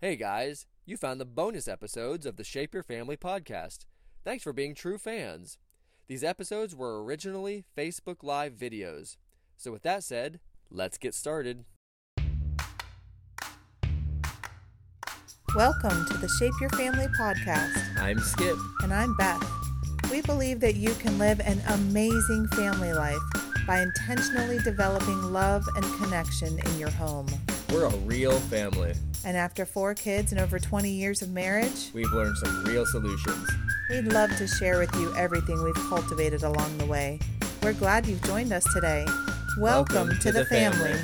Hey guys, you found the bonus episodes of the Shape Your Family podcast. Thanks for being true fans. These episodes were originally Facebook Live videos. So, with that said, let's get started. Welcome to the Shape Your Family podcast, I'm Skip. and I'm Beth. We believe that you can live an amazing family life by intentionally developing love and connection in your home. We're a real family. And after four kids and over 20 years of marriage, We've learned some real solutions. we'd love to share with you everything we've cultivated along the way. We're glad you've joined us today. Welcome, to, the, family.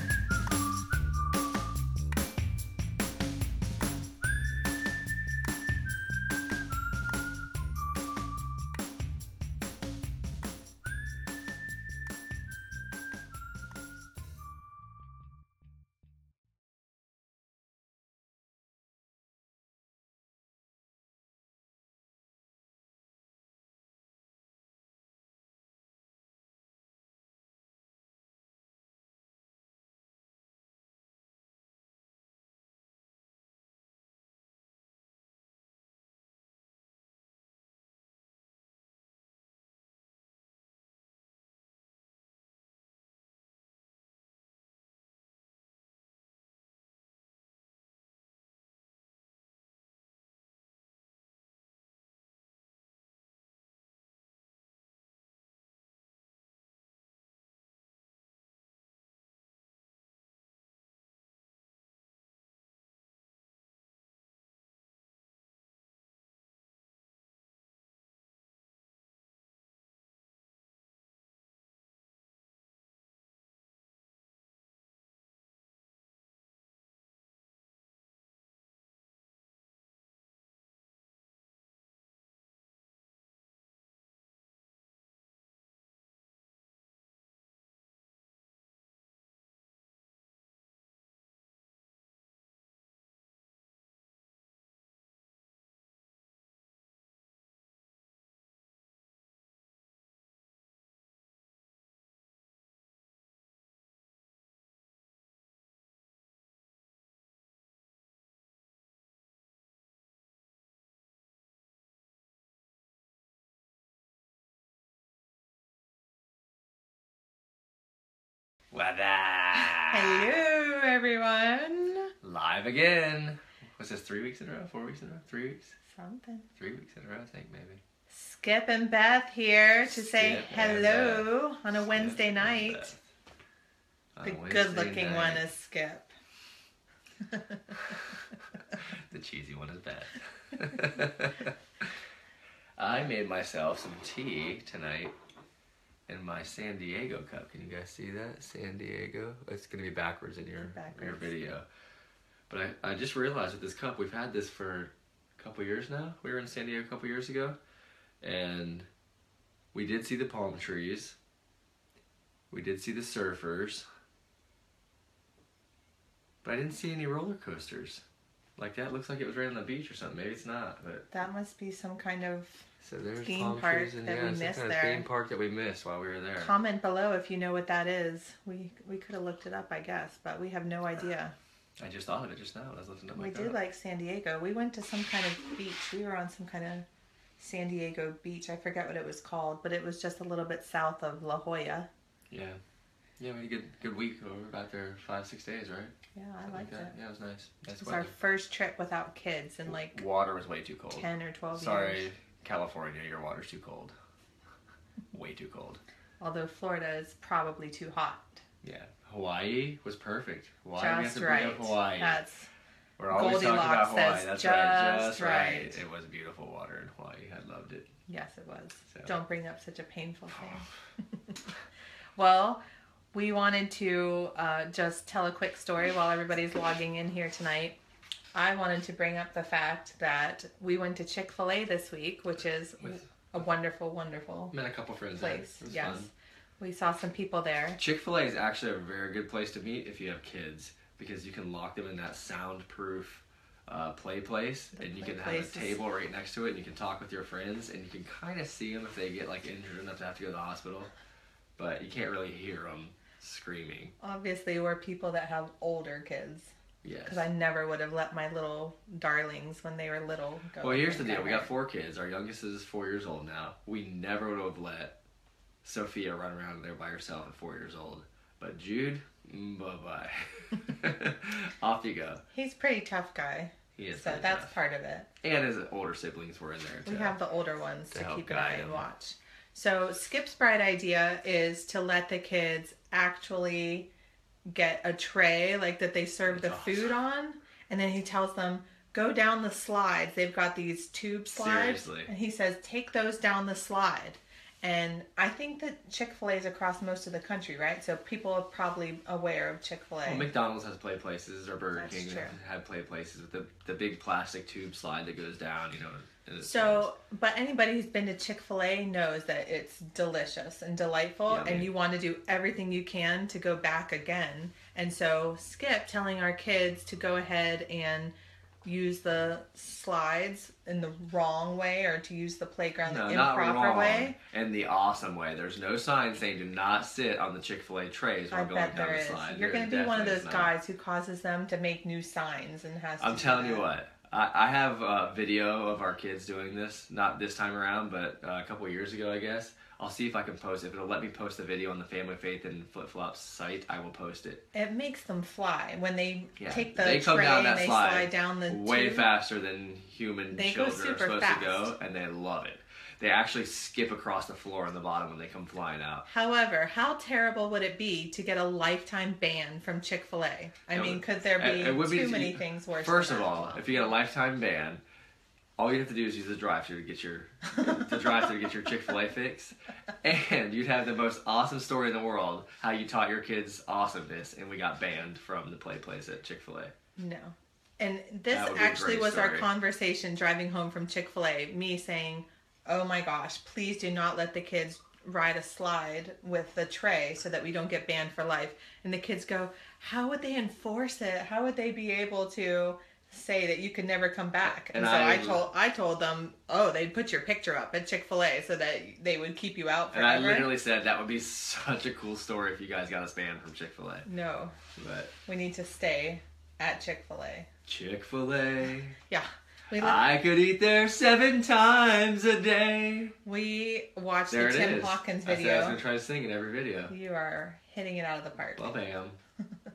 Hello, everyone. Live again. What's this, three weeks in a row? Four weeks in a row? Three weeks? Something. Three weeks in a row, I think, maybe. Skip and Beth here to say Skip and hello on a Skip Wednesday night. On The good looking one is Skip. the cheesy one is Beth. I made myself some tea tonight in my San Diego cup. Can you guys see that? San Diego. It's gonna be backwards in your your video. But I, I just realized with this cup, we've had this for a couple years now. We were in San Diego a couple years ago, and we did see the palm trees. We did see the surfers. But I didn't see any roller coasters. Like that looks like it was right on the beach or something. Maybe it's not, but That must be some kind of so there's Theme palm park trees and that yeah, we missed kind there. theme park that we missed while we were there. comment below if you know what that is. We we could have looked it up, I guess, but we have no uh, idea. I just thought of it just now. I was listening to my We did cup. like San Diego. We went to some kind of beach. We were on some kind of San Diego beach. I forget what it was called, but it was just a little bit south of La Jolla. Yeah, yeah, we had a good good week. We were back there five six days, right? Yeah, I Something liked like it. Yeah, it was nice. It Nice was our first trip without kids in like Water was way too cold. 10 or 12 Sorry, years. California, your water's too cold. Way too cold. Although Florida is probably too hot. Yeah, Hawaii was perfect. Why do we have just right. Hawaii? That's We're always talking about Goldilocks Hawaii. says That's right. just Just right. right. It was beautiful water in Hawaii. I loved it. yes, it was. So- Don't bring up such a painful thing. well, we wanted to uh, just tell a quick story while everybody's logging in here tonight. I wanted to bring up the fact that we went to Chick Fil A this week, which is With- a wonderful, wonderful Met a couple friends there. place. Yes, fun. we saw some people there. Chick Fil A is actually a very good place to meet if you have kids because you can lock them in that soundproof uh, play place, The and you play can have a table right next to it, and you can talk with your friends, and you can kind of see them if they get like injured enough to have to go to the hospital, but you can't really hear them screaming. Obviously, we're people that have older kids. Yes. Because I never would have let my little darlings when they were little go. Well, here's the deal. We got four kids. Our youngest is four years old now. We never would have let Sophia run around there by herself at four years old. But Jude, bye bye. Off you go. He's a pretty tough guy, He is so that's tough. part of it. And his older siblings were in there too. We have the older ones to to, keep an eye and watch. So Skip's bright idea is to let the kids actually get a tray like that they serve the That's food on, and then he tells them go down the slides. They've got these tube slides, Seriously. and he says take those down the slide. And I think that Chick Fil A is across most of the country, right? So people are probably aware of Chick Fil A. Well, McDonald's has play places, or Burger That's King true. have play places with the, the big plastic tube slide that goes down, you know. So, but anybody who's been to Chick fil A knows that it's delicious and delightful, Yummy. and you want to do everything you can to go back again. And so, Skip telling our kids to go ahead and use the slides in the wrong way or to use the playground No, the improper way. In the awesome way. There's no sign saying do not sit on the Chick Fil A trays while I going down the is. slide. You're going to be one of those guys who causes them to make new signs and has to. I'm telling you what. I, I have a video of our kids doing this. Not this time around, but uh, a couple years ago, I guess. I'll see if I can post it. If it'll let me post the video on the Family Faith and Flip Flops site, I will post it. It makes them fly when they Yeah, take the they come tray down and that they slide slide down the Way tube. faster than human They children are supposed fast. to go, and they love it. They actually skip across the floor on the bottom when they come flying out. However, how terrible would it be to get a lifetime ban from Chick Fil A? I It mean, would- could there be it- it would be- too many things worse? First of all, if you get a lifetime ban, all you have to do is use the drive-through to get your the drive-through to get your Chick Fil A fix, and you'd have the most awesome story in the world how you taught your kids awesomeness, and we got banned from the play place at Chick Fil A. no. And this That would be a actually was our conversation driving home from Chick Fil A. Me saying, "Oh my gosh, please do not let the kids." Ride a slide with the tray so that we don't get banned for life. And the kids go, How would they enforce it? How would they be able to say that you could never come back? And, And so I, I- told I told them, Oh, they'd put your picture up at Chick fil A so that they would keep you out And. I literally said that would be such a cool story if you guys got us banned from Chick Fil A. No, But we need to stay at Chick fil A. Chick Fil A, Yeah. We, I could eat there seven times a day. we watched There the Tim is. Hawkins I said I was video. gonna try to sing in every video. You are hitting it out of the park. Well, bam.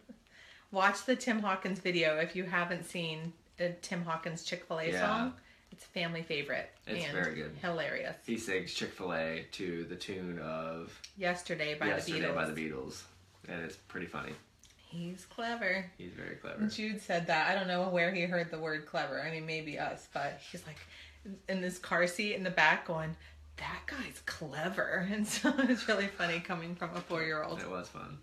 Watch the Tim Hawkins video if you haven't seen the Tim Hawkins Chick fil A Yeah. song. It's a family favorite. It's and very good. Hilarious. He sings Chick Fil A to the tune of Yesterday by Yesterday the Beatles. by the Beatles, and it's pretty funny. He's clever. He's very clever. Jude said that. I don't know where he heard the word clever. I mean, maybe us, but he's like in this car seat in the back going, that guy's clever. And so it's really funny coming from a four year old. It was fun.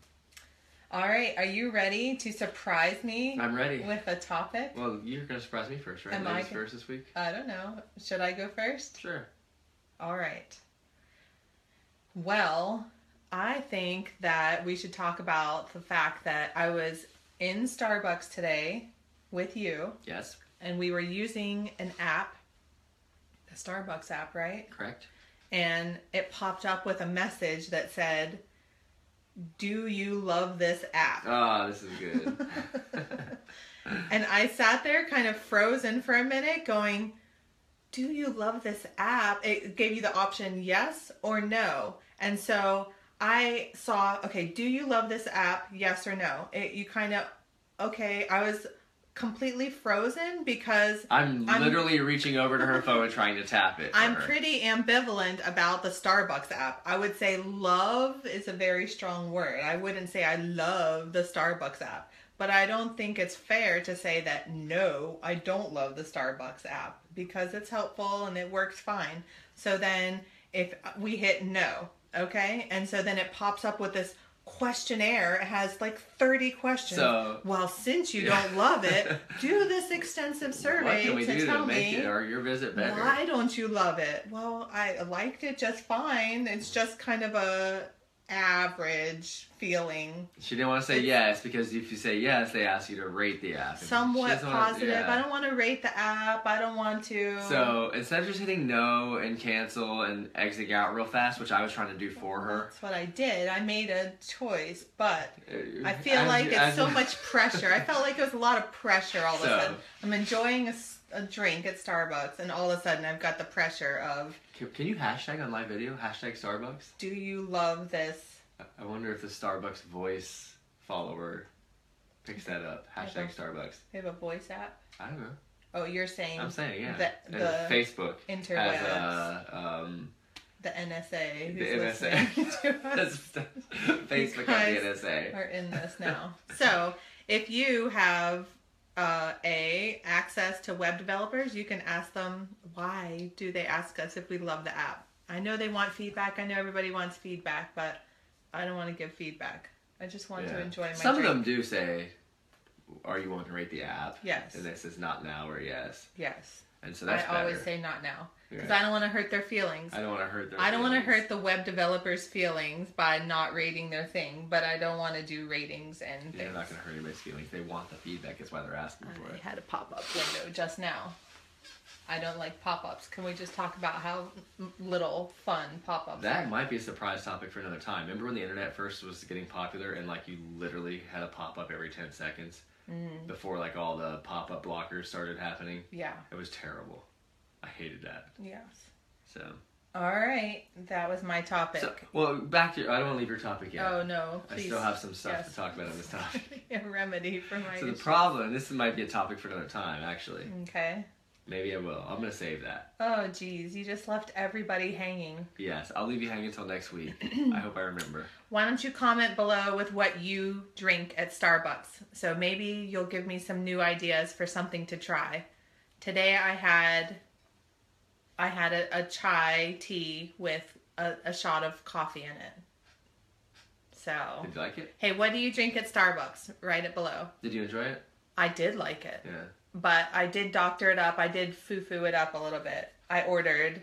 All right, are you ready to surprise me I'm ready. with a topic? Well, you're gonna surprise me first, right? Am I Ladies gonna- first this week. I don't know. Should I go first? Sure. All right. Well, I think that we should talk about the fact that I was in Starbucks today with you Yes. and we were using an app, the Starbucks app, right? Correct. And it popped up with a message that said, Do you love this app? Oh, this is good. And I sat there kind of frozen for a minute going, Do you love this app? It gave you the option yes or no. And so I saw, okay, do you love this app? Yes or no. It, you kind of, okay, I was completely frozen because I'm, I'm- literally reaching over to her phone and trying to tap it. I'm her. pretty ambivalent about the Starbucks app. I would say love is a very strong word. I wouldn't say I love the Starbucks app. But I don't think it's fair to say that no, I don't love the Starbucks app because it's helpful and it works fine. So then if we hit no, okay? And so then it pops up with this questionnaire. Has like 30 questions. So- well, since you Yeah. don't love it, do this extensive survey to tell to me it or your visit better? why don't you love it? Well, I liked it just fine. It's just kind of a average feeling. She didn't want to say yes because if you say yes, they ask you to rate the app. Somewhat positive. yeah. I don't want to rate the app. I don't want to. So instead of just hitting no and cancel and exiting out real fast, which I was trying to do for her, That's what I did. I made a choice, but uh, I feel as like it's as so much pressure. I felt like it was a lot of pressure all of So- a sudden. I'm enjoying a, a drink at Starbucks, and all of a sudden I've got the pressure of, Can, can you hashtag on live video? Hashtag Starbucks. do you love this? I- wonder if the Starbucks voice follower picks that up. Hashtag Starbucks. They have a voice app. I don't know. Oh, you're saying I'm saying yeah. the, the Facebook interwebs, a um. the NSA, The NSA. Facebook has the NSA. are in this now. So if you have uh, a access to web developers, you can ask them why do they ask us if we love the app. I know they want feedback. I know everybody wants feedback, but I don't want to give feedback. I just want to enjoy my Some drink. of them do say, "Are you wanting to rate the app?" Yes. And this is not now or yes, Yes. And so that's I always better. say not now because Yeah. I don't want to hurt their feelings. I don't want to hurt their. I don't want to hurt the web developers' feelings by not rating their thing, but I don't want to do ratings and Yeah, things. They're not going to hurt anybody's feelings. They want the feedback. That's why they're asking for it. I had a pop up window just now. I don't like pop ups. Can we just talk about how little fun pop ups That are? might be a surprise topic for another time. Remember when the internet first was getting popular and like you literally had a pop up every ten seconds Mm. before like all the pop up blockers started happening? Yeah. It was terrible. I hated that. Yes. So, All right. That was my topic. so well, back to your, I don't want to leave your topic yet. Oh no! I still have some stuff Yes. to talk about on this topic. a remedy for my. so the problem, this might be a topic for another time. Actually, Okay. Maybe I will. I'm gonna save that. Oh geez, you just left everybody hanging. Yes, I'll leave you hanging until next week. I hope I remember. Why don't you comment below with what you drink at Starbucks? So maybe you'll give me some new ideas for something to try. Today I had I had a, a chai tea with a, a shot of coffee in it. So Did you like it? hey, what do you drink at Starbucks? Write it below. Did you enjoy it? I did like it, Yeah. But I did doctor it up. I did foo foo it up a little bit. I ordered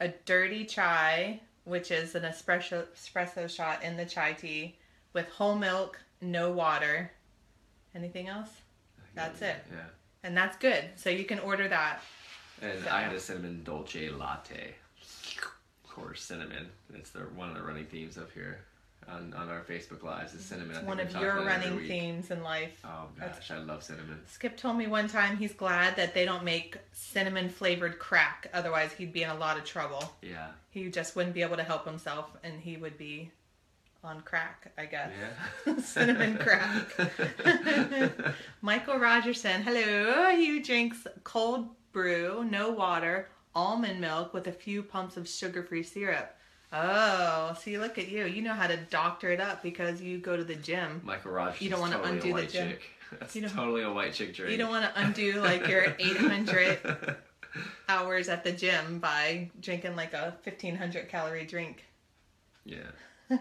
a dirty chai, which is an espresso espresso shot in the chai tea with whole milk, no water. Anything else? That's it. Yeah. And that's good. So you can order that. And So- I had a cinnamon dolce latte. Of course, cinnamon. It's the one of the running themes up here on, on our Facebook lives is cinnamon. It's one of your about it every running themes in life. Oh That's- gosh, I love cinnamon. Skip told me one time he's glad that they don't make cinnamon flavored crack. Otherwise, he'd be in a lot of trouble. Yeah. He just wouldn't be able to help himself and he would be on crack, I guess. Yeah. Cinnamon crack. Michael Rogerson, hello. He drinks cold brew, no water, almond milk with a few pumps of sugar free syrup. Oh, see, look at you. You know how to doctor it up because you go to the gym. Michael Rogers. You don't want to undo the gym. chick. That's You don't- totally a white chick drink. You don't want to undo like your 800 hours at the gym by drinking like a 1500 calorie drink. yeah.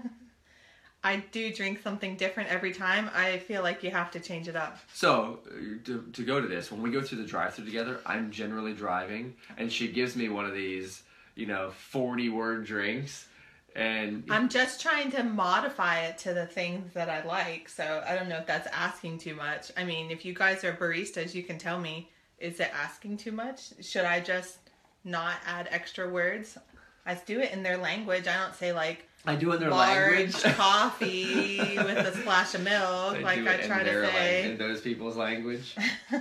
I do drink something different every time. I feel like you have to change it up. So to, to go to this, when we go through the drive-through together, I'm generally driving, and she gives me one of these, you know, 40 word drinks, and I'm just trying to modify it to the things that I like. So I don't know if that's asking too much. I mean, if you guys are baristas, you can tell me is it asking too much? Should I just not add extra words? I do it in their language. I don't say like I do in their large language. coffee with a splash of milk, I like I try their to say. in those people's language.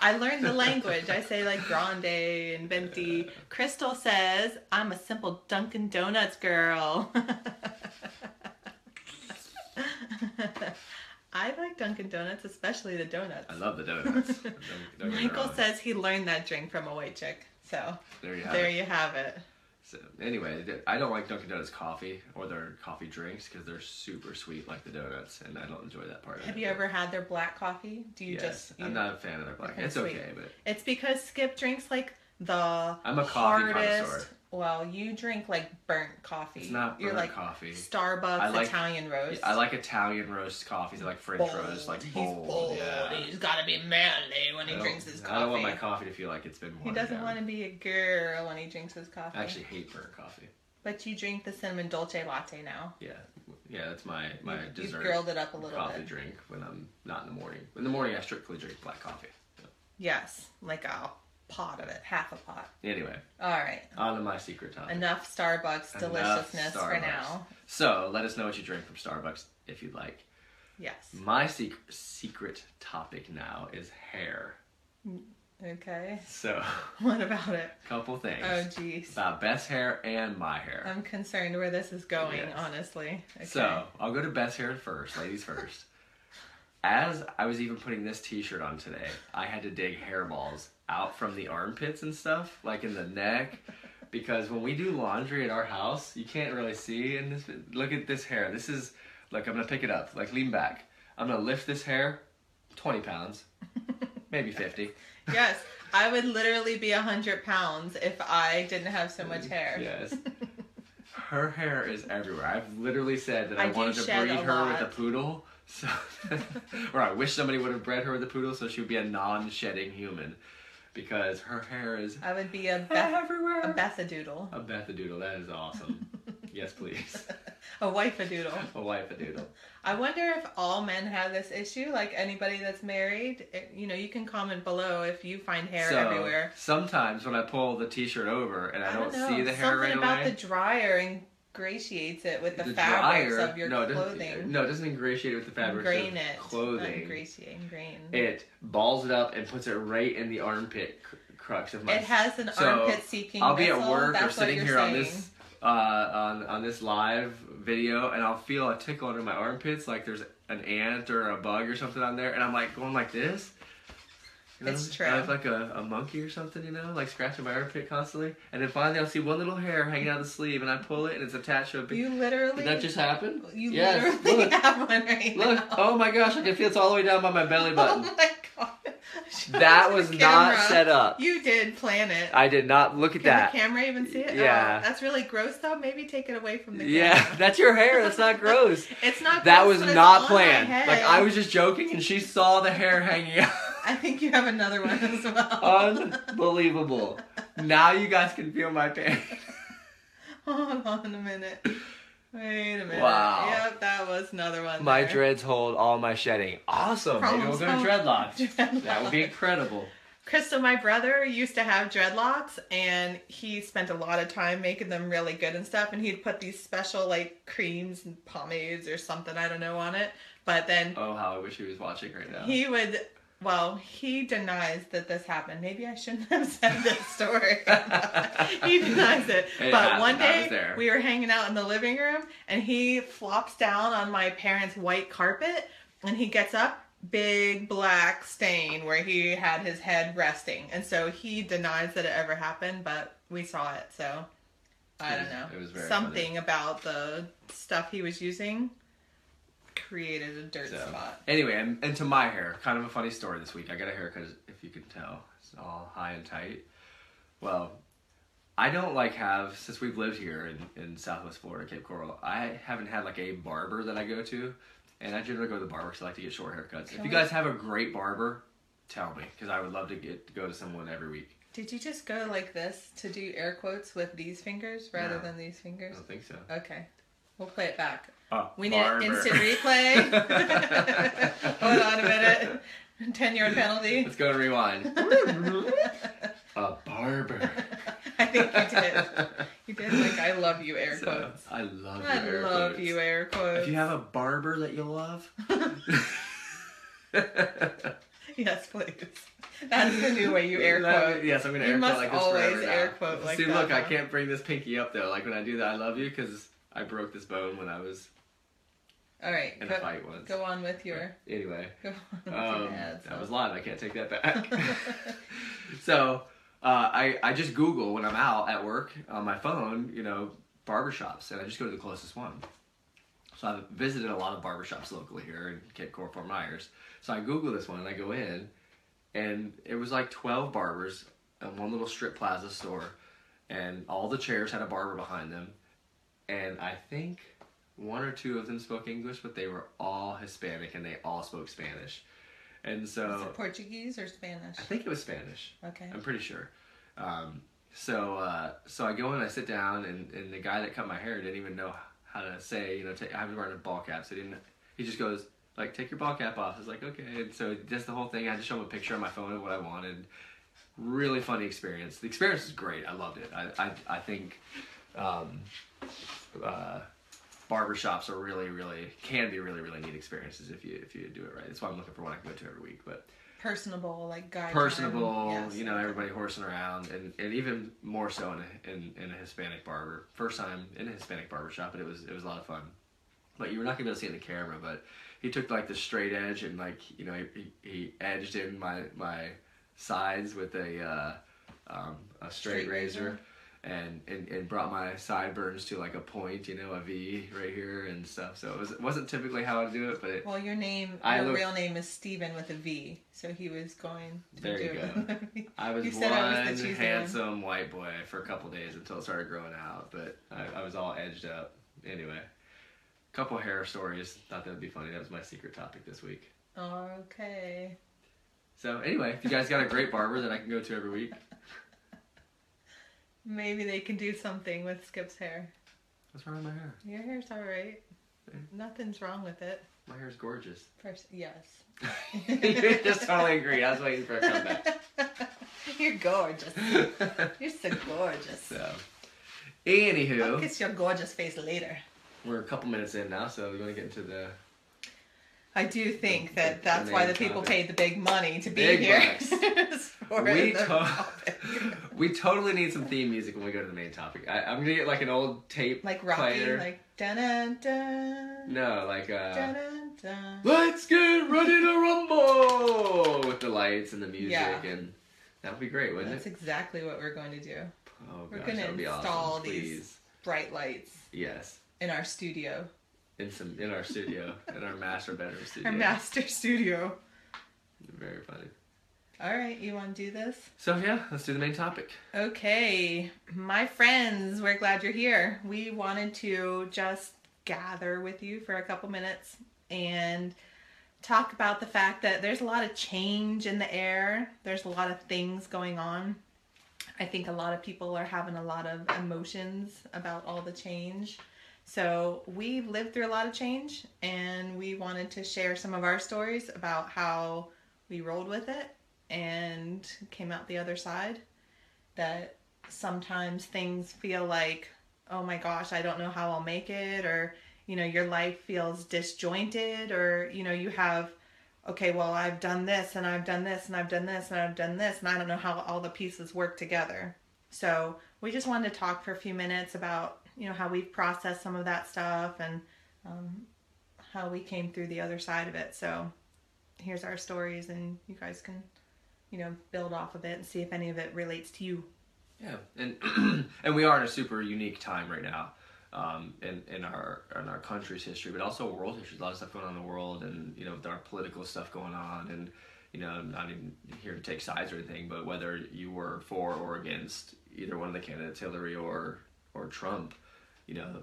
I learned the language. I say like grande and venti. Crystal says, I'm a simple Dunkin' Donuts girl. I like Dunkin' Donuts, especially the donuts. I love the donuts. Don't- don't Michael says he learned that drink from a white chick. So there you have there it. you have it. So anyway, I don't like Dunkin' Donuts coffee or their coffee drinks because they're super sweet like the donuts, and I don't enjoy that part. of Have you ever had their black coffee? Do you yes, just? You, I'm not a fan of their black. It's sweet. okay, but It's because Skip drinks like the I'm a coffee hardest. connoisseur. Well, you drink like burnt coffee. It's not You're like coffee. Starbucks I like- Italian roast. I like Italian roast coffees. I like French bold. roast, like He's bold. bold. Yeah. He's got to be manly when I he drinks his coffee. I don't want my coffee to feel like it's been. he doesn't down. want to be a girl when he drinks his coffee. I actually hate burnt coffee. But you drink the cinnamon dolce latte now. Yeah, yeah, that's my my You've- You've grilled it up a little coffee bit. drink when I'm not in the morning. In the morning, I strictly drink black coffee. Yes, like a pot of it, half a pot. Anyway, All right. on to my secret topic. Enough Starbucks Enough deliciousness for now. So let us know what you drink from Starbucks if you'd like. Yes. My secret secret topic now is hair. Okay. So, What about it? couple things Oh, jeez. about Beth's hair and my hair. I'm concerned where this is going, Yes. honestly. Okay. So I'll go to Beth's hair first, ladies first. As I was even putting this T-shirt on today, I had to dig hairballs out from the armpits and stuff, like in the neck, because when we do laundry at our house, you can't really see. in this, look at this hair. This is like I'm gonna pick it up, like lean back. I'm gonna lift this hair, twenty pounds, maybe fifty. yes, I would literally be a hundred pounds if I didn't have so much hair. Yes. Her hair is everywhere. I've literally said that I, I wanted to breed her with a poodle. So, or I wish somebody would have bred her with a poodle so she would be a non-shedding human, because her hair is I would be a Beth, everywhere. a Bethadoodle, A Bethadoodle. That is awesome. yes, please. a wifadoodle. A wife-a-doodle. I wonder if all men have this issue. Like anybody that's married, it, you know, you can comment below if you find hair so everywhere. sometimes when I pull the T-shirt over and I, don't, know. see the hair Something right about the dryer ingratiates it with the, the fabrics dryer of your no, clothing. no, it doesn't ingratiate it with the fabrics Ingrain of it. Clothing. ingratiate, ingrain. It balls it up and puts it right in the armpit cr- crux of my. It has an So, armpit seeking. I'll be at work or That's sitting here on this uh, on on this live video, and I'll feel a tickle under my armpits, like there's an ant or a bug or something on there, and I'm like going like this. You know? It's true. I look like a, a monkey or something, you know, like scratching my armpit constantly, and then finally I'll see one little hair hanging out of the sleeve, and I pull it, and it's attached to a big. You literally. Did that just happen? You yes. literally Look, have one right look! now. Oh my gosh! I can feel it's all the way down by my belly oh button. Oh my god. Show that was not set up. You did plan it. I did not look at Can that. the camera even see it? Yeah. Oh, that's really gross though. Maybe take it away from the Camera. Yeah, that's your hair. That's not gross. It's not That gross, was not planned. Like I was just joking, and she saw the hair hanging out. I think you have another one as well. Unbelievable. Now you guys can feel my pain. Hold on a minute. Wait a minute. Wow. Yep, that was another one. My there. dreads hold all my shedding. Awesome. Maybe we'll go to dreadlocks. Dreadlocks. That would be incredible. Crystal, my brother, used to have dreadlocks, and he spent a lot of time making them really good and stuff. And he'd put these special like creams and pomades or something I don't know on it. But then Oh, how I wish he was watching right now. he would. Well, he denies that this happened. Maybe I shouldn't have said this story. he denies it. It but happened. one day we were hanging out in the living room, and he flops down on my parents' white carpet, and he gets up, big black stain where he had his head resting, and so he denies that it ever happened, but we saw it. So I don't know. it was very Something about the stuff he was using created a dirt So, spot. Anyway, and, and to my hair, kind of a funny story this week. I got a haircut, if you can tell. It's all high and tight. Well, I don't like have since we've lived here in, in Southwest Florida, Cape Coral. I haven't had like a barber that I go to, and I generally go to the barber because I like to get short haircuts. If you guys have a great barber, tell me because I would love to get go to someone every week. Did you just go like this to do air quotes with these fingers rather No. than these fingers? I don't think so. Okay. We'll play it back. Oh, We need an instant replay. Hold on a minute. 10 yard penalty. Let's go to rewind. a barber. I think you did. You did like I love you air So, quotes. I love I your air love quotes. you air quotes. If you have a barber that you love. yes, please. That's the new way you air quote. Yes, I'm gonna You air quote like this always now. air quote like See, that, look, I can't bring this pinky up though. Like when I do that, I love you because I broke this bone when I was All right. in Go, a fight once. go on with your. Anyway, Go on with um, your ads. that was live. I can't take that back. so uh, I I just Google when I'm out at work on my phone, you know, barbershops, and I just go to the closest one. So I've visited a lot of barbershops locally here in Cape Coral, Fort Myers. So I Google this one and I go in, and it was like 12 barbers in one little strip plaza store, and all the chairs had a barber behind them. And I think one or two of them spoke English, but they were all Hispanic and they all spoke Spanish. And so it Portuguese or Spanish? I think it was Spanish. Okay. I'm pretty sure. Um, so uh, so I go in, I sit down, and, and the guy that cut my hair didn't even know how to say, you know, take, I was wearing a ball cap, so he didn't. He just goes like, take your ball cap off. I was like, okay. And so just the whole thing. I had to show him a picture on my phone of what I wanted. Really funny experience. The experience was great. I loved it. I I, I think. Um, uh, barbershops are really, really can be really, really neat experiences if you if you do it right. That's why I'm looking for one I can go to every week. But Personable, like guy. personable. Yes. you know, everybody horsing around, and, and even more so in a, in, in a Hispanic barber. First time in a Hispanic barber shop, and it was it was a lot of fun. But you were not gonna be able to see it in the camera, but he took like the straight edge and like you know he, he edged in my my sides with a uh, um, a straight, Straight razor. razor. And, and, and brought my sideburns to like a point, you know, a V right here and stuff. So it was it wasn't typically how I do it, but it, Well, your name, I your real name is Steven with a V, so he was going to There do you it. I was one I was choosy one. handsome white boy for a couple days until it started growing out, but I, I was all edged up. Anyway, couple hair stories. Thought that would be funny. That was my secret topic this week. okay. So anyway, if you guys got a great barber that I can go to every week, Maybe they can do something with Skip's hair. what's wrong with my hair? Your hair's all right. Yeah. Nothing's wrong with it. My hair's gorgeous. First, yes. you just totally agree. I was waiting for a comeback. You're gorgeous. You're so gorgeous. so, I'll anywho, kiss your gorgeous face later. we're a couple minutes in now, so we're gonna get into the I do think that that's why the people topic. paid the big money to be Big here. we, to- we totally need some theme music when we go to the main topic. I, I'm gonna get like an old tape like Rocky, player. like dun dun dun. no, like uh, Dun dun let's get ready to rumble with the lights and the music, Yeah. and that would be great, wouldn't That's it? That's exactly what we're going to do. Oh we're gosh, gonna that would be install awesome. these- Please, Bright lights yes, in our studio, in some in our studio, in our master bedroom studio. our master studio. Very funny. All right, you want to do this? So yeah, let's do the main topic. Okay, my friends, we're glad you're here. We wanted to just gather with you for a couple minutes and talk about the fact that there's a lot of change in the air. There's a lot of things going on. I think a lot of people are having a lot of emotions about all the change. So, we've lived through a lot of change and we wanted to share some of our stories about how we rolled with it and came out the other side that sometimes things feel like, oh my gosh, I don't know how I'll make it, or, you know, your life feels disjointed, or, you know, you have, okay, well, I've done this, and I've done this, and I've done this, and I've done this, and I don't know how all the pieces work together. So we just wanted to talk for a few minutes about, you know, how we've processed some of that stuff and um, how we came through the other side of it. So here's our stories, and you guys can you know, build off of it and see if any of it relates to you. Yeah, and and we are in a super unique time right now, um, in in our in our country's history, but also world history. A lot of stuff going on in the world, and you know, with our political stuff going on, and you know, I'm not even here to take sides or anything, but whether you were for or against either one of the candidates, Hillary or or Trump, you know,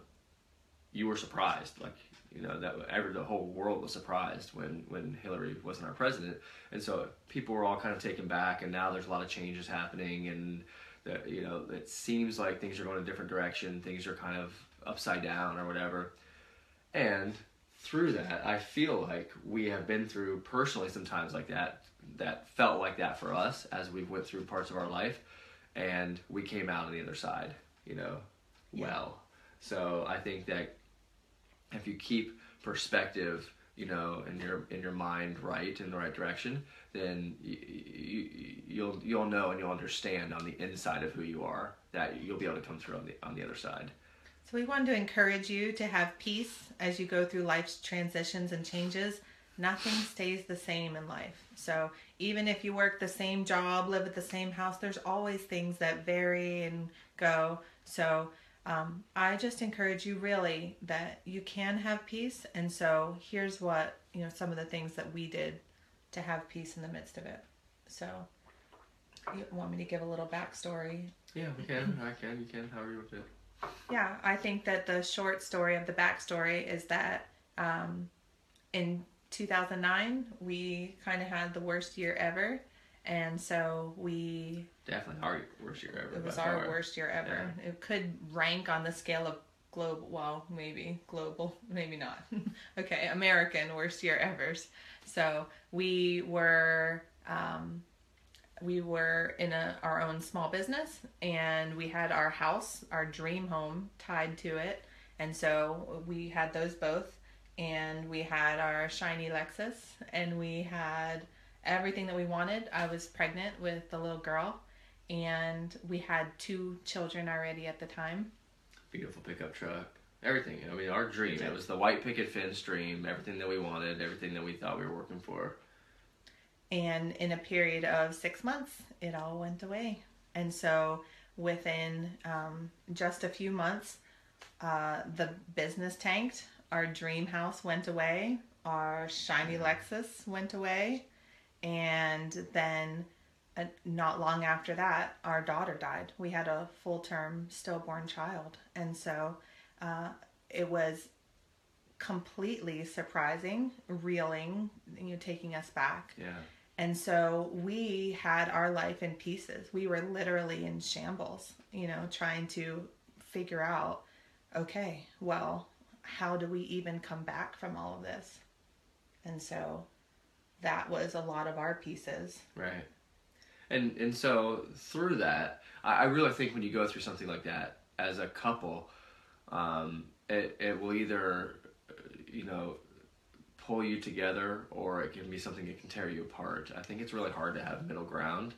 you were surprised, like you know that ever the whole world was surprised when when Hillary wasn't our president, and so people were all kind of taken back, and now there's a lot of changes happening, and that you know it seems like things are going a different direction, things are kind of upside down or whatever, and through that, I feel like we have been through personally sometimes like that that felt like that for us as we went through parts of our life, and we came out on the other side, you know, Yeah. well. So I think that if you keep perspective you know in your in your mind right in the right direction then you, you, you'll you'll know and you'll understand on the inside of who you are that you'll be able to come through on the on the other side So we wanted to encourage you to have peace as you go through life's transitions and changes. Nothing stays the same in life. So even if you work the same job, live at the same house, there's always things that vary and go. So um, I just encourage you really that you can have peace. And so here's what, you know, some of the things that we did to have peace in the midst of it. So you want me to give a little backstory? Yeah we can. I can. You can however you want to. Yeah, I think that the short story of the backstory is that um, in 2009 we kind of had the worst year ever, And so we Definitely our worst year ever. it was our far. worst year ever. It could rank on the scale of global, well, maybe global, maybe not. okay, American worst year ever. So we were, um, we were in a, our own small business, and we had our house, our dream home, tied to it, and so we had those both, and we had our shiny Lexus, and we had everything that we wanted. I was pregnant with the little girl and we had two children already at the time. Beautiful pickup truck. Everything. I mean, our dream. It was the white picket fence dream. Everything that we wanted. Everything that we thought we were working for. And in a period of six months, it all went away. And so within um, just a few months, uh, the business tanked. Our dream house went away. Our shiny Lexus went away. And then uh, not long after that, our daughter died. We had a full term stillborn child. And so uh, it was completely surprising, reeling, you know, taking us back. Yeah. And so we had our life in pieces. We were literally in shambles, you know, trying to figure out okay, well, how do we even come back from all of this? And so that was a lot of our pieces. Right. And and so through that, I, I really think when you go through something like that as a couple, um, it it will either, uh, you know, pull you together or it can be something that can tear you apart. I think it's really hard to have middle ground.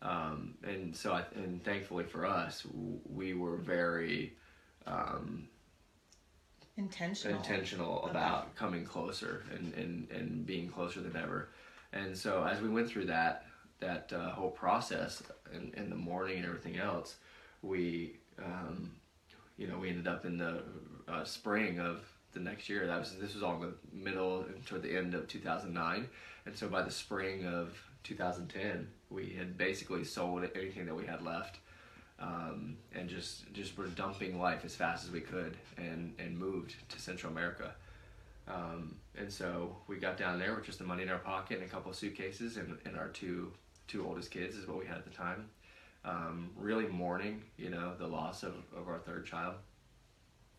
Um, and so I and thankfully for us, we were very um, Intentional. intentional about coming closer and, and, and being closer than ever. And so as we went through that that uh, whole process in, in the mourning and everything else, we um, you know we ended up in the uh, spring of the next year. That was this was all in the middle and toward the end of 2009, and so by the spring of 2010, we had basically sold anything that we had left um, and just just were dumping life as fast as we could and and moved to Central America. Um, and so we got down there with just the money in our pocket and a couple of suitcases and, and our two two oldest kids is what we had at the time. Um, really mourning, you know, the loss of, of our third child.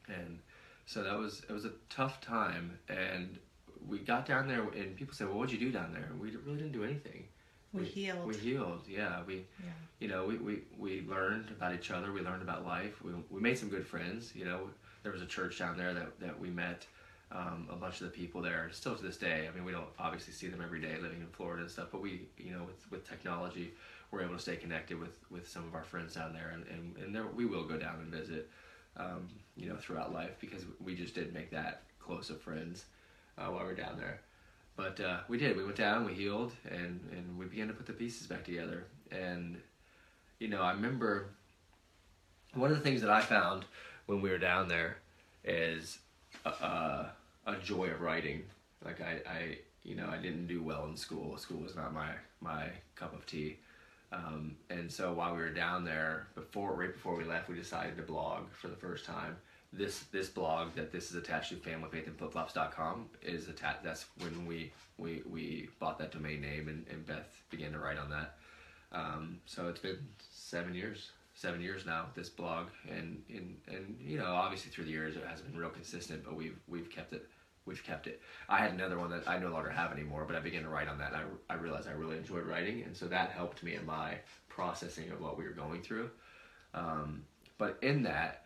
And so that was it was a tough time and we got down there and people said, Well what'd you do down there? And we really didn't do anything. We healed. We healed, yeah. We Yeah. you know, we, we, we learned about each other. We learned about life. We, we made some good friends. You know, there was a church down there that, that we met um, a bunch of the people there. Still to this day, I mean, we don't obviously see them every day living in Florida and stuff, but we, you know, with, with technology, we're able to stay connected with, with some of our friends down there. And, and, and there, we will go down and visit, um, you know, throughout life because we just did make that close of friends uh, while we're down there. But uh, we did. We went down, we healed, and, and we began to put the pieces back together. And you know, I remember one of the things that I found when we were down there is a, a, a joy of writing. Like I, I, you know, I didn't do well in school. School was not my my cup of tea. Um, and so while we were down there, before right before we left, we decided to blog for the first time. This this blog that this is attached to familyfaithandflipflops.com is attached. That's when we we we bought that domain name and, and Beth began to write on that. Um, so it's been seven years, seven years now. This blog, and and and you know, obviously through the years it hasn't been real consistent, but we've we've kept it. We've kept it. I had another one that I no longer have anymore, but I began to write on that. And I I realized I really enjoyed writing, and so that helped me in my processing of what we were going through. Um, but in that,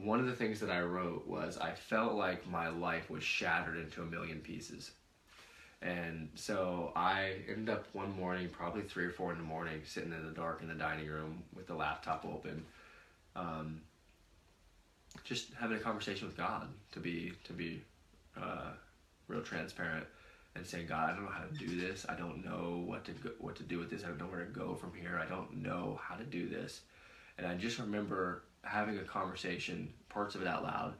one of the things that I wrote was I felt like my life was shattered into a million pieces. And so I ended up one morning, probably three or four in the morning, sitting in the dark in the dining room with the laptop open, um, just having a conversation with God to be to be uh, real transparent and saying, God, I don't know how to do this. I don't know what to go, what to do with this. I don't know where to go from here. I don't know how to do this. And I just remember having a conversation, parts of it out loud,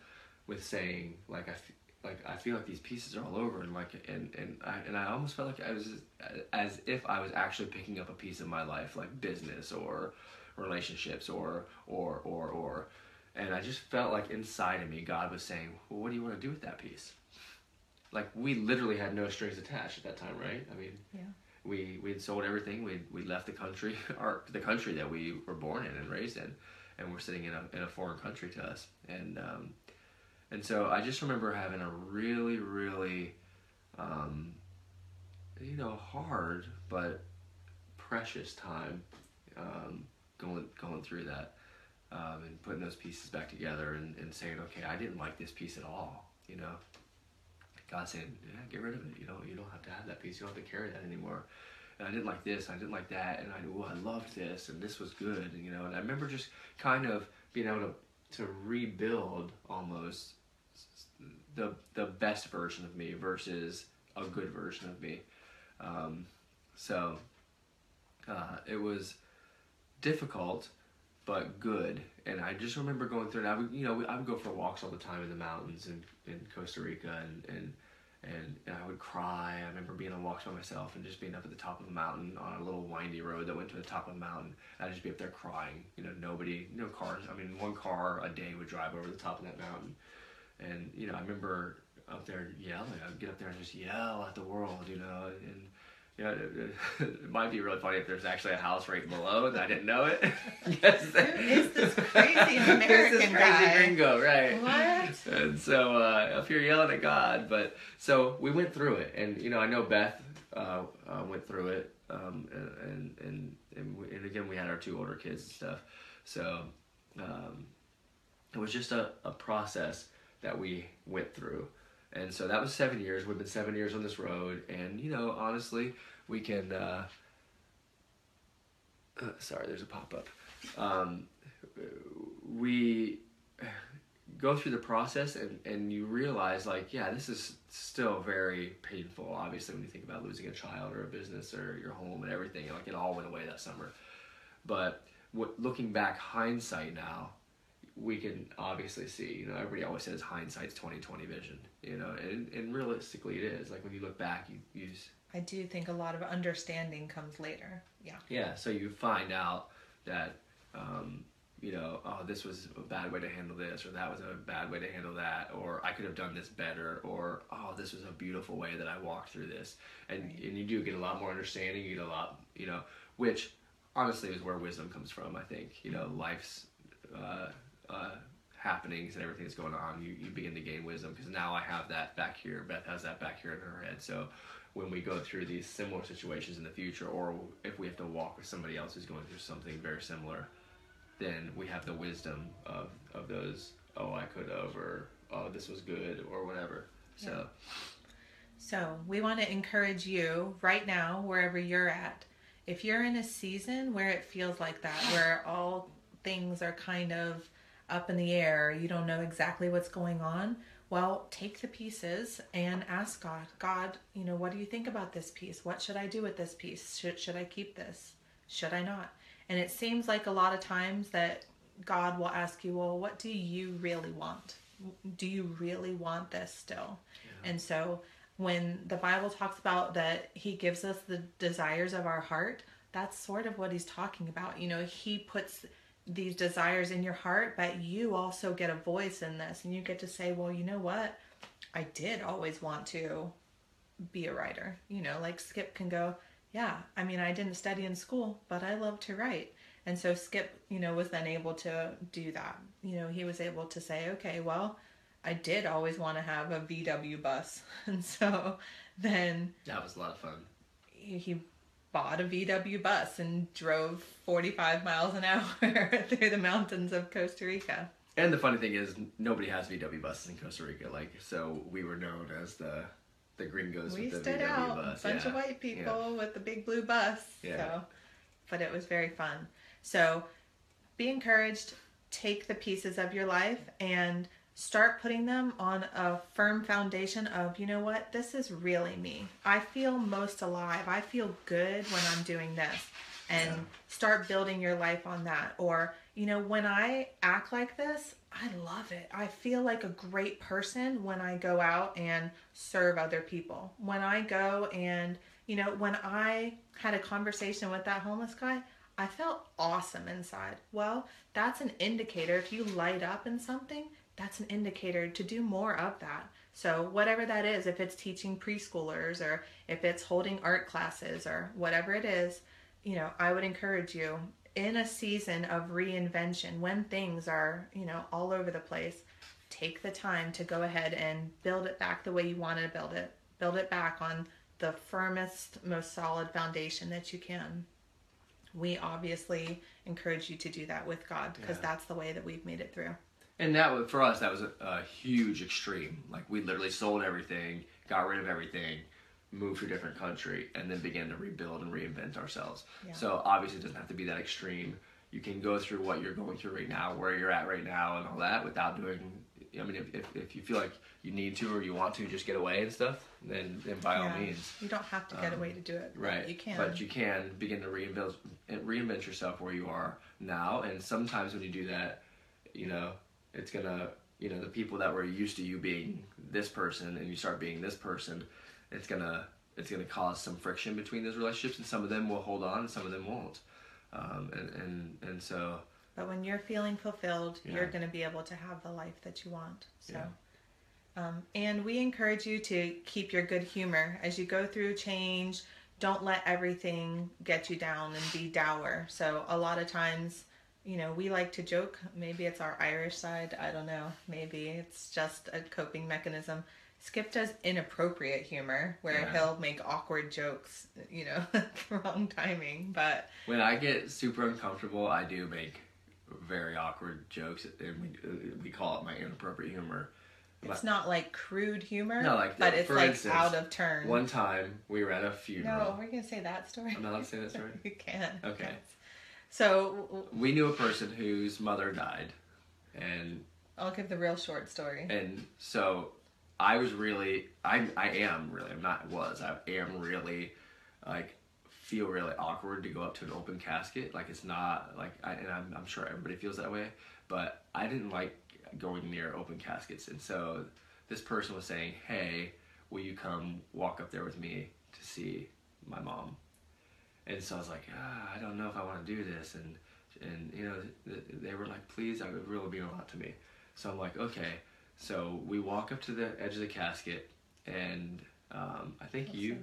with saying like I, f- like I feel like these pieces are all over and like and and I and I almost felt like I was as if I was actually picking up a piece of my life, like business or relationships or or or or, and I just felt like inside of me God was saying, well, what do you want to do with that piece? Like we literally had no strings attached at that time, right? I mean, Yeah. we we had sold everything. We we left the country, our the country that we were born in and raised in, and we're sitting in a in a foreign country to us. And um, and so I just remember having a really really, um, you know, hard but precious time um, going going through that. Um, and putting those pieces back together and, and saying, okay, I didn't like this piece at all, you know. God saying, yeah, get rid of it. You know, you don't have to have that piece. You don't have to carry that anymore. And I didn't like this. I didn't like that. And I, oh, I loved this, and this was good. And, you know, and I remember just kind of being able to to rebuild almost the the best version of me versus a good version of me. Um, so uh, it was difficult but good. And I just remember going through it. I would, you know, I would go for walks all the time in the mountains in, in Costa Rica, and, and and, and I would cry. I remember being on walks by myself and just being up at the top of a mountain on a little windy road that went to the top of the mountain. I'd just be up there crying. You know, nobody, no cars. I mean, one car a day would drive over the top of that mountain, and you know, I remember up there yelling. I'd get up there and just yell at the world. You know, and you know, it, it, might be really funny if there's actually a house right below and I didn't know it. yes. Who is this crazy American this crazy guy? gringo, right? What? And so uh, if you're yelling at God, but so we went through it, and you know I know Beth uh, uh, went through it, um, and and and, we, and, again we had our two older kids and stuff, so um, it was just a, a process that we went through. And so that was seven years. We've been seven years on this road, and you know, honestly, we can. Uh, uh, sorry, there's a pop up. Um, we go through the process, and and you realize, like, yeah, this is still very painful. Obviously, when you think about losing a child or a business or your home and everything, like it all went away that summer. But what, looking back, hindsight now, we can obviously see, you know, everybody always says hindsight's 2020 vision, you know, and, and realistically it is. Like when you look back, you use. I do think a lot of understanding comes later. Yeah. Yeah. So you find out that, um, you know, oh, this was a bad way to handle this, or that was a bad way to handle that, or I could have done this better, or oh, this was a beautiful way that I walked through this, and right. and you do get a lot more understanding. You get a lot, you know, which honestly is where wisdom comes from. I think you know, life's uh, uh, happenings and everything that's going on, you, you begin to gain wisdom because now I have that back here. Beth has that back here in her head. So when we go through these similar situations in the future, or if we have to walk with somebody else who's going through something very similar, then we have the wisdom of, of those, oh, I could have, or oh, this was good, or whatever. So. So, we want to encourage you right now, wherever you're at, if you're in a season where it feels like that, where all things are kind of up in the air, you don't know exactly what's going on, well, take the pieces and ask God, God, you know, what do you think about this piece? What should I do with this piece? Should, should I keep this? Should I not? And it seems like a lot of times that God will ask you, well, what do you really want? Do you really want this still? Yeah. And so when the Bible talks about that He gives us the desires of our heart, that's sort of what He's talking about. You know, He puts these desires in your heart, but you also get a voice in this and you get to say, well, you know what? I did always want to be a writer. You know, like Skip can go, yeah, I mean, I didn't study in school, but I love to write. And so Skip, you know, was then able to do that. You know, he was able to say, okay, well, I did always want to have a VW bus. And so then. That was a lot of fun. He bought a VW bus and drove 45 miles an hour through the mountains of Costa Rica. And the funny thing is, nobody has VW buses in Costa Rica. Like, so we were known as the the gringos we with the stood VW out, bus. A bunch yeah. of white people yeah. with the big blue bus. Yeah. So, but it was very fun. So, be encouraged. Take the pieces of your life and start putting them on a firm foundation of, you know what, this is really me. I feel most alive. I feel good when I'm doing this. And yeah. start building your life on that. Or, you know, when I act like this, I love it. I feel like a great person when I go out and serve other people. When I go and, you know, when I had a conversation with that homeless guy, I felt awesome inside. Well, that's an indicator. If you light up in something, that's an indicator to do more of that So, whatever that is, if it's teaching preschoolers or if it's holding art classes or whatever it is, you know, I would encourage you in a season of reinvention when things are, you know, all over the place, take the time to go ahead and build it back the way you want to build it. Build it back on the firmest, most solid foundation that you can. We obviously encourage you to do that with God because Yeah. that's the way that we've made it through. And that for us, that was a, a huge extreme. Like we literally sold everything, got rid of everything, moved to a different country, and then began to rebuild and reinvent ourselves. Yeah. So obviously, it doesn't have to be that extreme. You can go through what you're going through right now, where you're at right now, and all that without doing. I mean, if, if, if you feel like you need to or you want to just get away and stuff, then then by all means. You don't have to get Um, away to do it. Right. You can. But you can begin to reinvent reinvent yourself where you are now. And sometimes when you do that, you know, it's gonna you know, the people that were used to you being this person and you start being this person, it's gonna it's gonna cause some friction between those relationships and some of them will hold on and some of them won't. Um, and, and and so But when you're feeling fulfilled, you're going to be able to have the life that you want. So, Yeah. um, and we encourage you to keep your good humor as you go through change. Don't let everything get you down and be dour. So, a lot of times, you know, we like to joke. Maybe it's our Irish side. I don't know. Maybe it's just a coping mechanism. Skip does inappropriate humor where Yeah. he'll make awkward jokes, you know, wrong timing. But when I get super uncomfortable, I do make very awkward jokes, and we we call it my inappropriate humor. It's not like crude humor. No, like, but it's like instance, out of turn. One time we were at a funeral. no, we're gonna say that story. I'm not allowed to say that story. you can't. Okay. yes. So We knew a person whose mother died, and I'll give the real short story. and so I was really I I am really I'm not was I am really like feel really awkward to go up to an open casket. Like it's not like I and I'm I'm sure everybody feels that way but I didn't like going near open caskets. And so this person was saying hey will you come walk up there with me to see my mom and so I was like ah, I don't know if I want to do this and and you know th- they were like please that would really mean a lot to me so I'm like okay so we walk up to the edge of the casket, and um, I think What's you.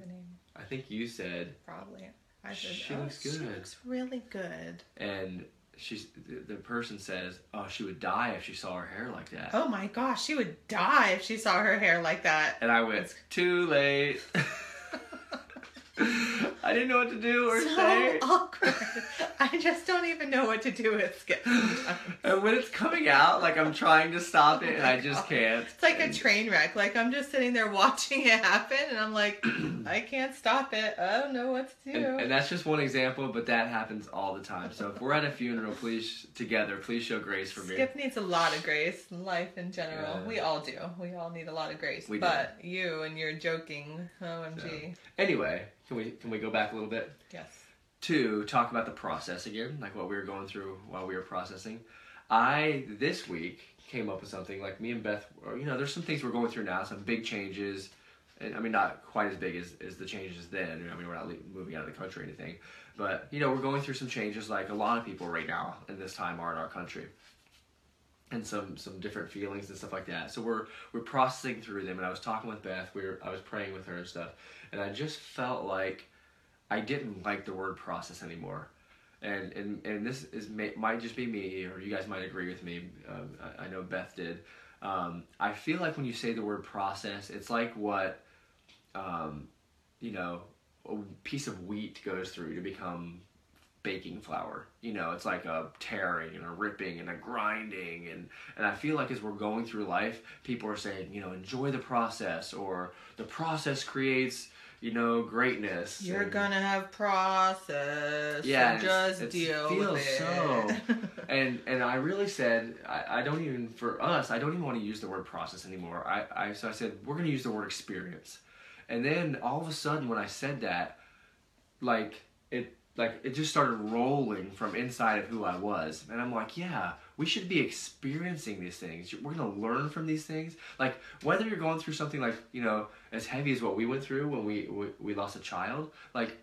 I think you said, Probably. I said, She oh, looks She good." looks really good. and she's the, the person says, oh, she would die if she saw her hair like that. Oh my gosh, she would die if she saw her hair like that. And I went, too late. I didn't know what to do or so say. awkward. I just don't even know what to do with Skip. And when it's coming out, like I'm trying to stop it and I oh just can't. It's like a train wreck. Like I'm just sitting there watching it happen, and I'm like, I can't stop it. I don't know what to do. And, and that's just one example, but that happens all the time. So if we're at a funeral, please together, please show grace for me. Skip needs a lot of grace in life in general. Yeah. We all do. We all need a lot of grace. We do. but you and your joking, OMG. Anyway, can we can we go back a little bit Yes. to talk about the process again, like what we were going through while we were processing? I this week came up with something like me and Beth, you know, there's some things we're going through now, some big changes. And, I mean, not quite as big as, as the changes then. I mean, we're not le- moving out of the country or anything, but you know, we're going through some changes like a lot of people right now in this time are in our country. And some some different feelings and stuff like that. So we're we're processing through them, and I was talking with Beth. We were I was praying with her and stuff, and I just felt like I didn't like the word process anymore. And and and this is may, might just be me, or you guys might agree with me. Um, I, I know Beth did. Um, I feel like when you say the word process, it's like what, um, you know, a piece of wheat goes through to become baking flour. You know, it's like a tearing and a ripping and a grinding and and I feel like as we're going through life, people are saying, you know, enjoy the process or the process creates, you know, greatness. You're and- gonna have process. Yeah, so it's- just it's- deal feels with it. so. and and I really said I, I don't even for us I don't even want to use the word process anymore. I, I so I said we're gonna use the word experience, and then all of a sudden when I said that, like it like it just started rolling from inside of who I was, and I'm like yeah we should be experiencing these things. We're gonna learn from these things. Like whether you're going through something like you know as heavy as what we went through when we we, we lost a child, like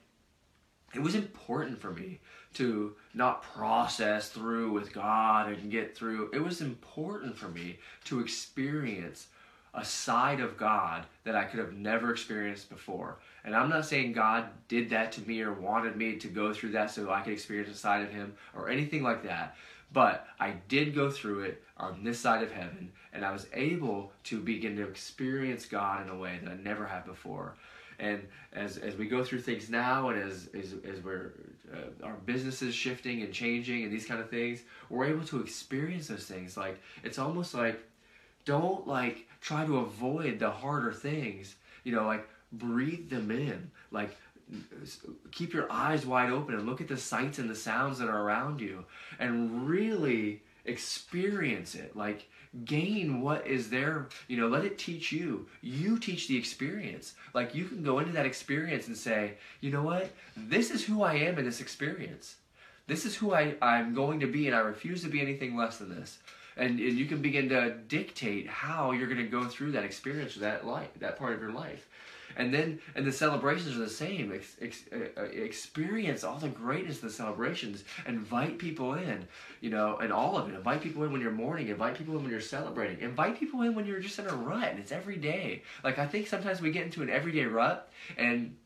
it was important for me to not process through with God and get through. It was important for me to experience a side of God that I could have never experienced before. And I'm not saying God did that to me or wanted me to go through that so I could experience a side of Him or anything like that. But I did go through it on this side of heaven, and I was able to begin to experience God in a way that I never had before. And as, as we go through things now, and as, as, as we're, uh, our business is shifting and changing and these kind of things, we're able to experience those things. Like, it's almost like, don't like try to avoid the harder things. You know, like breathe them in. Like keep your eyes wide open and look at the sights and the sounds that are around you and really experience it. Like gain what is there you know let it teach you. You teach the experience. Like you can go into that experience and say you know what? This is who i am in this experience. This is who I, i'm going to be and i refuse to be anything less than this and, and you can begin to dictate how you're going to go through that experience that life that part of your life. And then and the celebrations are the same. Ex, ex, experience all the greatness of the celebrations. Invite people in you know and all of it. Invite people in when you're mourning. Invite people in when you're celebrating. Invite people in when you're just in a rut and it's every day. Like i think sometimes we get into an everyday rut and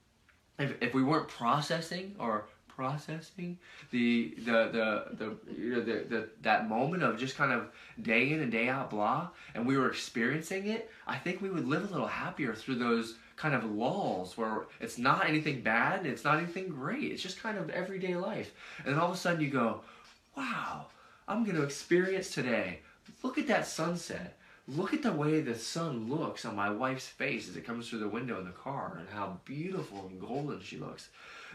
if, if we weren't processing or processing the the the the you know the, the that moment of just kind of day in and day out blah and we were experiencing it i think we would live a little happier through those kind of lulls where it's not anything bad, it's not anything great. It's just kind of everyday life. And all of a sudden you go, wow, I'm going to experience today. Look at that sunset. Look at the way the sun looks on my wife's face as it comes through the window in the car and how beautiful and golden she looks.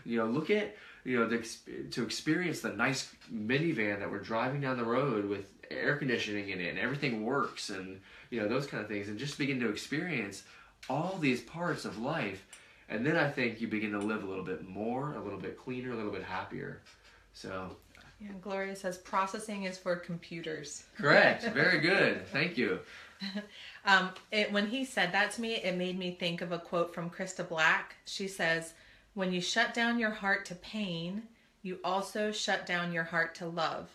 You know, look at, you know, the, to experience the nice minivan that we're driving down the road with air conditioning in it and everything works and, you know, those kind of things and just begin to experience all these parts of life. And then I think you begin to live a little bit more, a little bit cleaner, a little bit happier. So. Yeah, Gloria says processing is for computers. Correct. Very good. Thank you. um, it, when he said that to me, it made me think of a quote from Krista Black. She says, When you shut down your heart to pain, you also shut down your heart to love.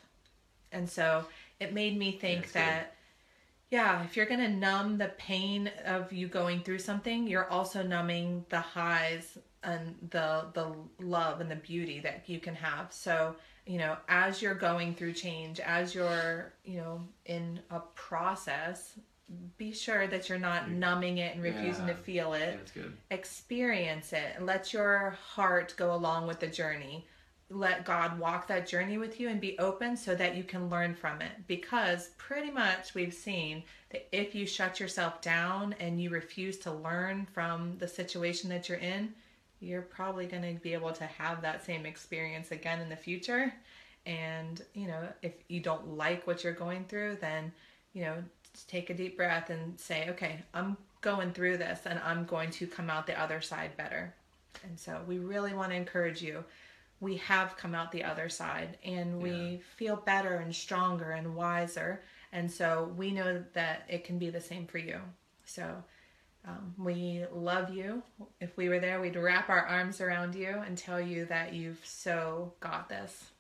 And so it made me think that yeah, if you're going to numb the pain of you going through something, you're also numbing the highs and the the love and the beauty that you can have. So, you know, as you're going through change, as you're, you know, in a process, be sure that you're not numbing it and refusing yeah, to feel it. Experience it. And let your heart go along with the journey let God walk that journey with you and be open so that you can learn from it. Because pretty much we've seen that if you shut yourself down and you refuse to learn from the situation that you're in, you're probably going to be able to have that same experience again in the future. And, you know, if you don't like what you're going through, then, you know, take a deep breath and say, okay, I'm going through this and I'm going to come out the other side better. And so we really want to encourage you we have come out the other side and we yeah. feel better and stronger and wiser. And so we know that it can be the same for you. So um, we love you. If we were there, we'd wrap our arms around you and tell you that you've so got this.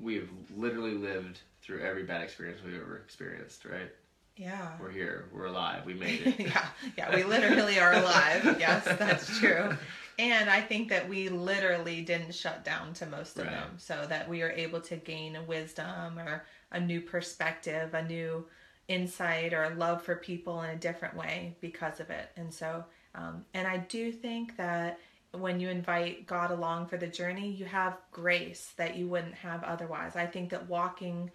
We've literally lived through every bad experience we've ever experienced, right? Yeah. We're here. We're alive. We made it. yeah. Yeah. We literally are alive. yes, that's true. And I think that we literally didn't shut down to most of right. them, so that we are able to gain a wisdom or a new perspective, a new insight or a love for people in a different way because of it. And so, um, and I do think that when you invite God along for the journey, you have grace that you wouldn't have otherwise. I think that walking,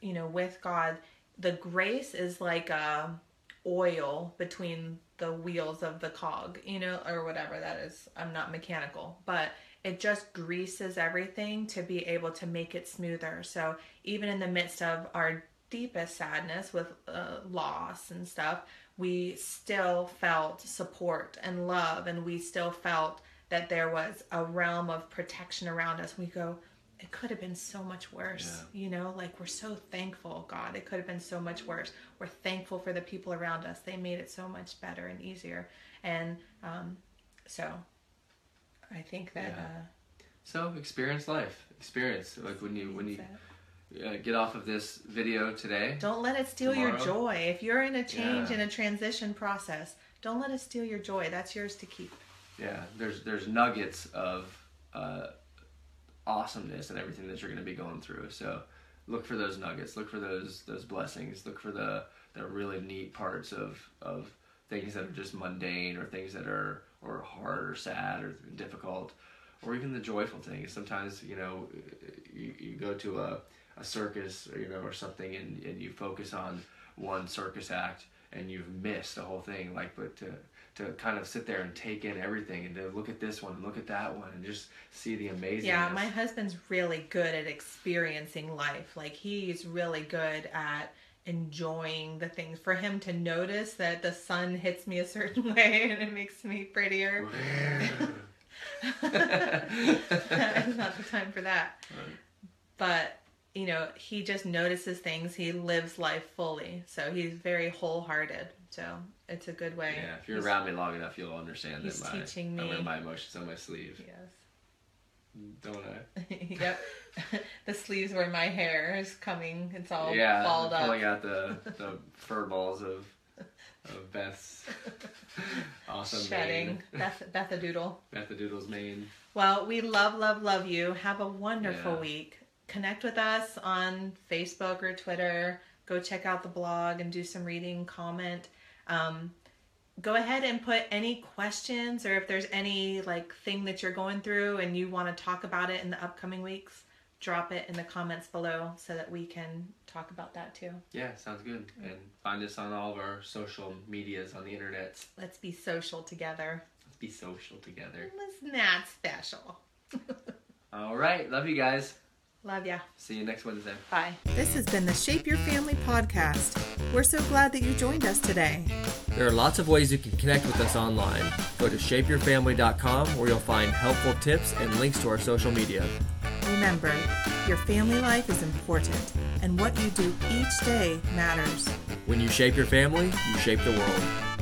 you know, with God, the grace is like a oil between the wheels of the cog, you know, or whatever that is. I'm not mechanical, but it just greases everything to be able to make it smoother. So even in the midst of our deepest sadness with uh, loss and stuff, we still felt support and love, and we still felt that there was a realm of protection around us. We go, it could have been so much worse. Yeah. You know, like we're so thankful, God. It could have been so much worse. We're thankful for the people around us. They made it so much better and easier. And um, so I think that. Yeah. Uh, so experience life. Experience like when you when you. Uh, get off of this video today. Don't let it steal your joy. If you're in a change Yeah. in a transition process, don't let it steal your joy. That's yours to keep. Yeah, there's there's nuggets of uh, awesomeness and everything that you're going to be going through. So look for those nuggets. Look for those those blessings. Look for the the really neat parts of of things that are just mundane or things that are or hard or sad or difficult or even the joyful things. Sometimes you know you, you go to a, a circus or, you know or something and, and you focus on one circus act and you've missed the whole thing. Like but to to kind of sit there and take in everything and to look at this one and look at that one and just see the amazing. Yeah, my husband's really good at experiencing life. Like he's really good at enjoying the things. For him to notice that the sun hits me a certain way and it makes me prettier. it's not the time for that. Right. But you know, he just notices things. He lives life fully, so he's very wholehearted. So it's a good way. Yeah, if you're He's- around me long enough, you'll understand he's that my teaching me. I wear my emotions on my sleeve, Yes. don't I? yep. the sleeves where my hair is coming. It's all yeah, balled up. pulling out the the fur balls of of Beth's awesome Shedding. mane. Beth, Beth a doodle. Beth the Doodle's mane. Well, we love, love, love you. Have a wonderful Yeah. week. Connect with us on Facebook or Twitter. Go check out the blog and do some reading, comment. Um, go ahead and put any questions or if there's any like thing that you're going through and you want to talk about it in the upcoming weeks, drop it in the comments below so that we can talk about that too. Yeah, sounds good. And find us on all of our social medias on the internet. Let's be social together. Let's be social together. It's not special. All right, love you guys. Love ya. See you next Wednesday. Bye. This has been the Shape Your Family podcast. We're so glad that you joined us today. There are lots of ways you can connect with us online. Go to shapeyourfamily.com where you'll find helpful tips and links to our social media. Remember, your family life is important, and what you do each day matters. When you shape your family, you shape the world.